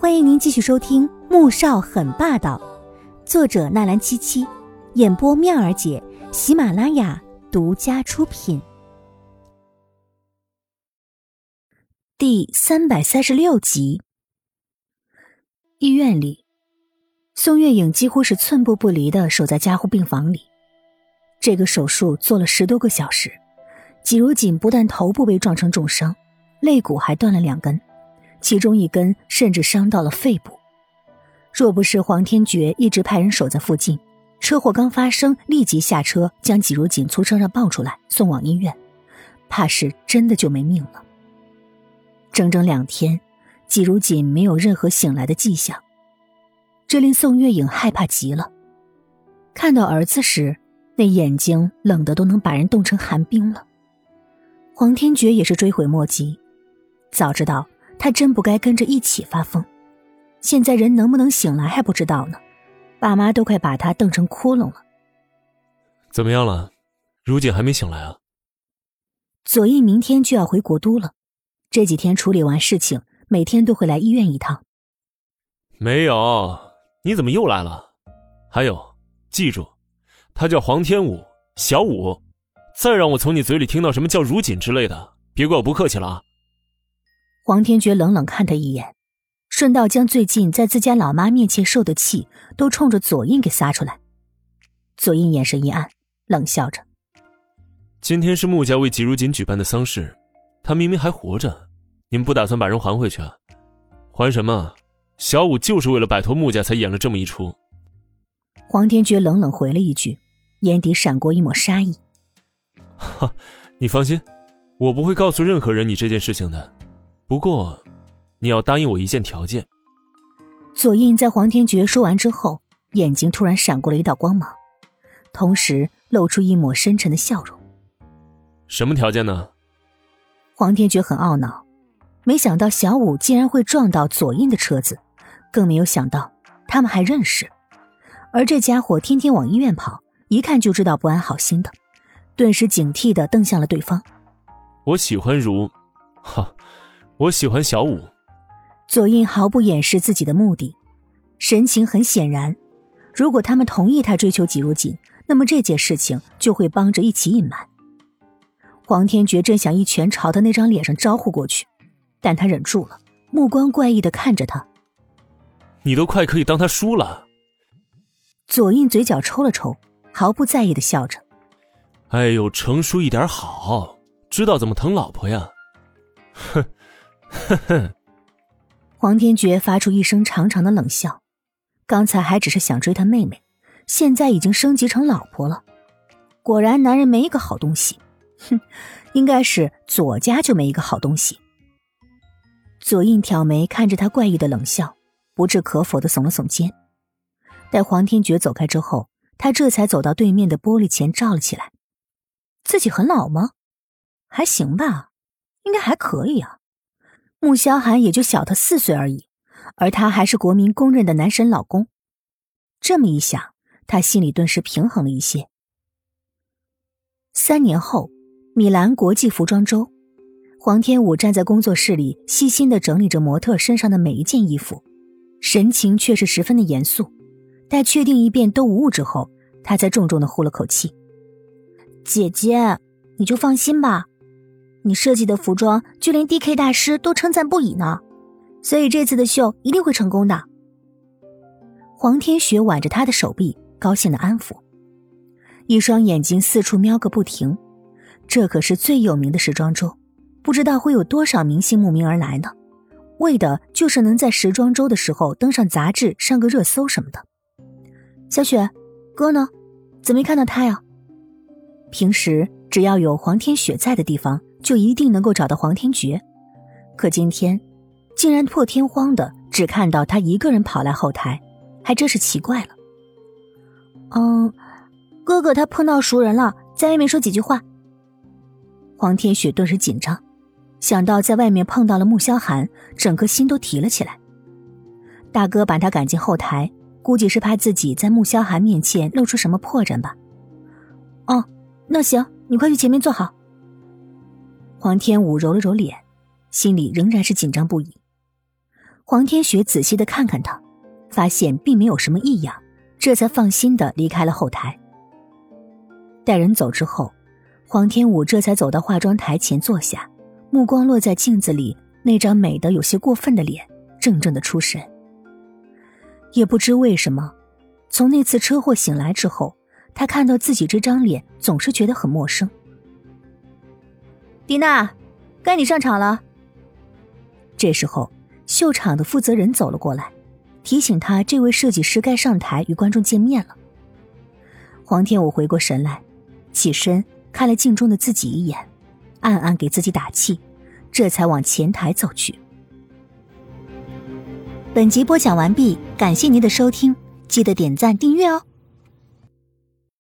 欢迎您继续收听《穆少很霸道》，作者纳兰七七，演播妙儿姐，喜马拉雅独家出品。第三百三十六集。医院里，宋月影几乎是寸步不离的守在加护病房里。这个手术做了十多个小时，季如锦不但头部被撞成重伤，肋骨还断了两根。其中一根甚至伤到了肺部，若不是黄天觉一直派人守在附近，车祸刚发生立即下车将纪如锦从车上抱出来送往医院，怕是真的就没命了。整整两天，季如锦没有任何醒来的迹象，这令宋月影害怕极了。看到儿子时，那眼睛冷得都能把人冻成寒冰了。黄天觉也是追悔莫及，早知道。他真不该跟着一起发疯，现在人能不能醒来还不知道呢，爸妈都快把他瞪成窟窿了。怎么样了？如锦还没醒来啊？左印明天就要回国都了，这几天处理完事情，每天都会来医院一趟。没有，你怎么又来了？还有，记住，他叫黄天武，小武，再让我从你嘴里听到什么叫如锦之类的，别怪我不客气了啊！黄天觉冷冷看他一眼，顺道将最近在自家老妈面前受的气都冲着左印给撒出来。左印眼神一暗，冷笑着：“今天是穆家为季如锦举办的丧事，他明明还活着，你们不打算把人还回去啊？还什么？小五就是为了摆脱穆家才演了这么一出。”黄天觉冷冷回了一句，眼底闪过一抹杀意：“哈，你放心，我不会告诉任何人你这件事情的。”不过，你要答应我一件条件。左印在黄天觉说完之后，眼睛突然闪过了一道光芒，同时露出一抹深沉的笑容。什么条件呢？黄天觉很懊恼，没想到小五竟然会撞到左印的车子，更没有想到他们还认识。而这家伙天天往医院跑，一看就知道不安好心的，顿时警惕的瞪向了对方。我喜欢如，哈。我喜欢小五。左印毫不掩饰自己的目的，神情很显然。如果他们同意他追求季如锦，那么这件事情就会帮着一起隐瞒。黄天觉正想一拳朝他那张脸上招呼过去，但他忍住了，目光怪异的看着他。你都快可以当他输了。左印嘴角抽了抽，毫不在意的笑着。哎呦，成熟一点好，知道怎么疼老婆呀？哼。呵呵，黄天觉发出一声长长的冷笑。刚才还只是想追他妹妹，现在已经升级成老婆了。果然，男人没一个好东西。哼，应该是左家就没一个好东西。左印挑眉看着他怪异的冷笑，不置可否的耸了耸肩。待黄天觉走开之后，他这才走到对面的玻璃前照了起来。自己很老吗？还行吧，应该还可以啊。穆萧寒也就小他四岁而已，而他还是国民公认的男神老公。这么一想，他心里顿时平衡了一些。三年后，米兰国际服装周，黄天武站在工作室里，细心的整理着模特身上的每一件衣服，神情却是十分的严肃。待确定一遍都无误之后，他才重重的呼了口气：“姐姐，你就放心吧。”你设计的服装，就连 D.K 大师都称赞不已呢，所以这次的秀一定会成功的。黄天雪挽着他的手臂，高兴的安抚，一双眼睛四处瞄个不停。这可是最有名的时装周，不知道会有多少明星慕名而来呢，为的就是能在时装周的时候登上杂志，上个热搜什么的。小雪，哥呢？怎么没看到他呀？平时只要有黄天雪在的地方。就一定能够找到黄天觉，可今天竟然破天荒的只看到他一个人跑来后台，还真是奇怪了。嗯，哥哥他碰到熟人了，在外面说几句话。黄天雪顿时紧张，想到在外面碰到了穆萧寒，整个心都提了起来。大哥把他赶进后台，估计是怕自己在穆萧寒面前露出什么破绽吧。哦，那行，你快去前面坐好。黄天武揉了揉脸，心里仍然是紧张不已。黄天雪仔细的看看他，发现并没有什么异样，这才放心的离开了后台。带人走之后，黄天武这才走到化妆台前坐下，目光落在镜子里那张美得有些过分的脸，怔怔的出神。也不知为什么，从那次车祸醒来之后，他看到自己这张脸总是觉得很陌生。迪娜，该你上场了。这时候。秀场的负责人走了过来，提醒他这位设计师该上台与观众见面了。黄天武回过神来，起身看了镜中的自己一眼，暗暗给自己打气，这才往前台走去。本集播讲完毕，感谢您的收听，记得点赞订阅哦。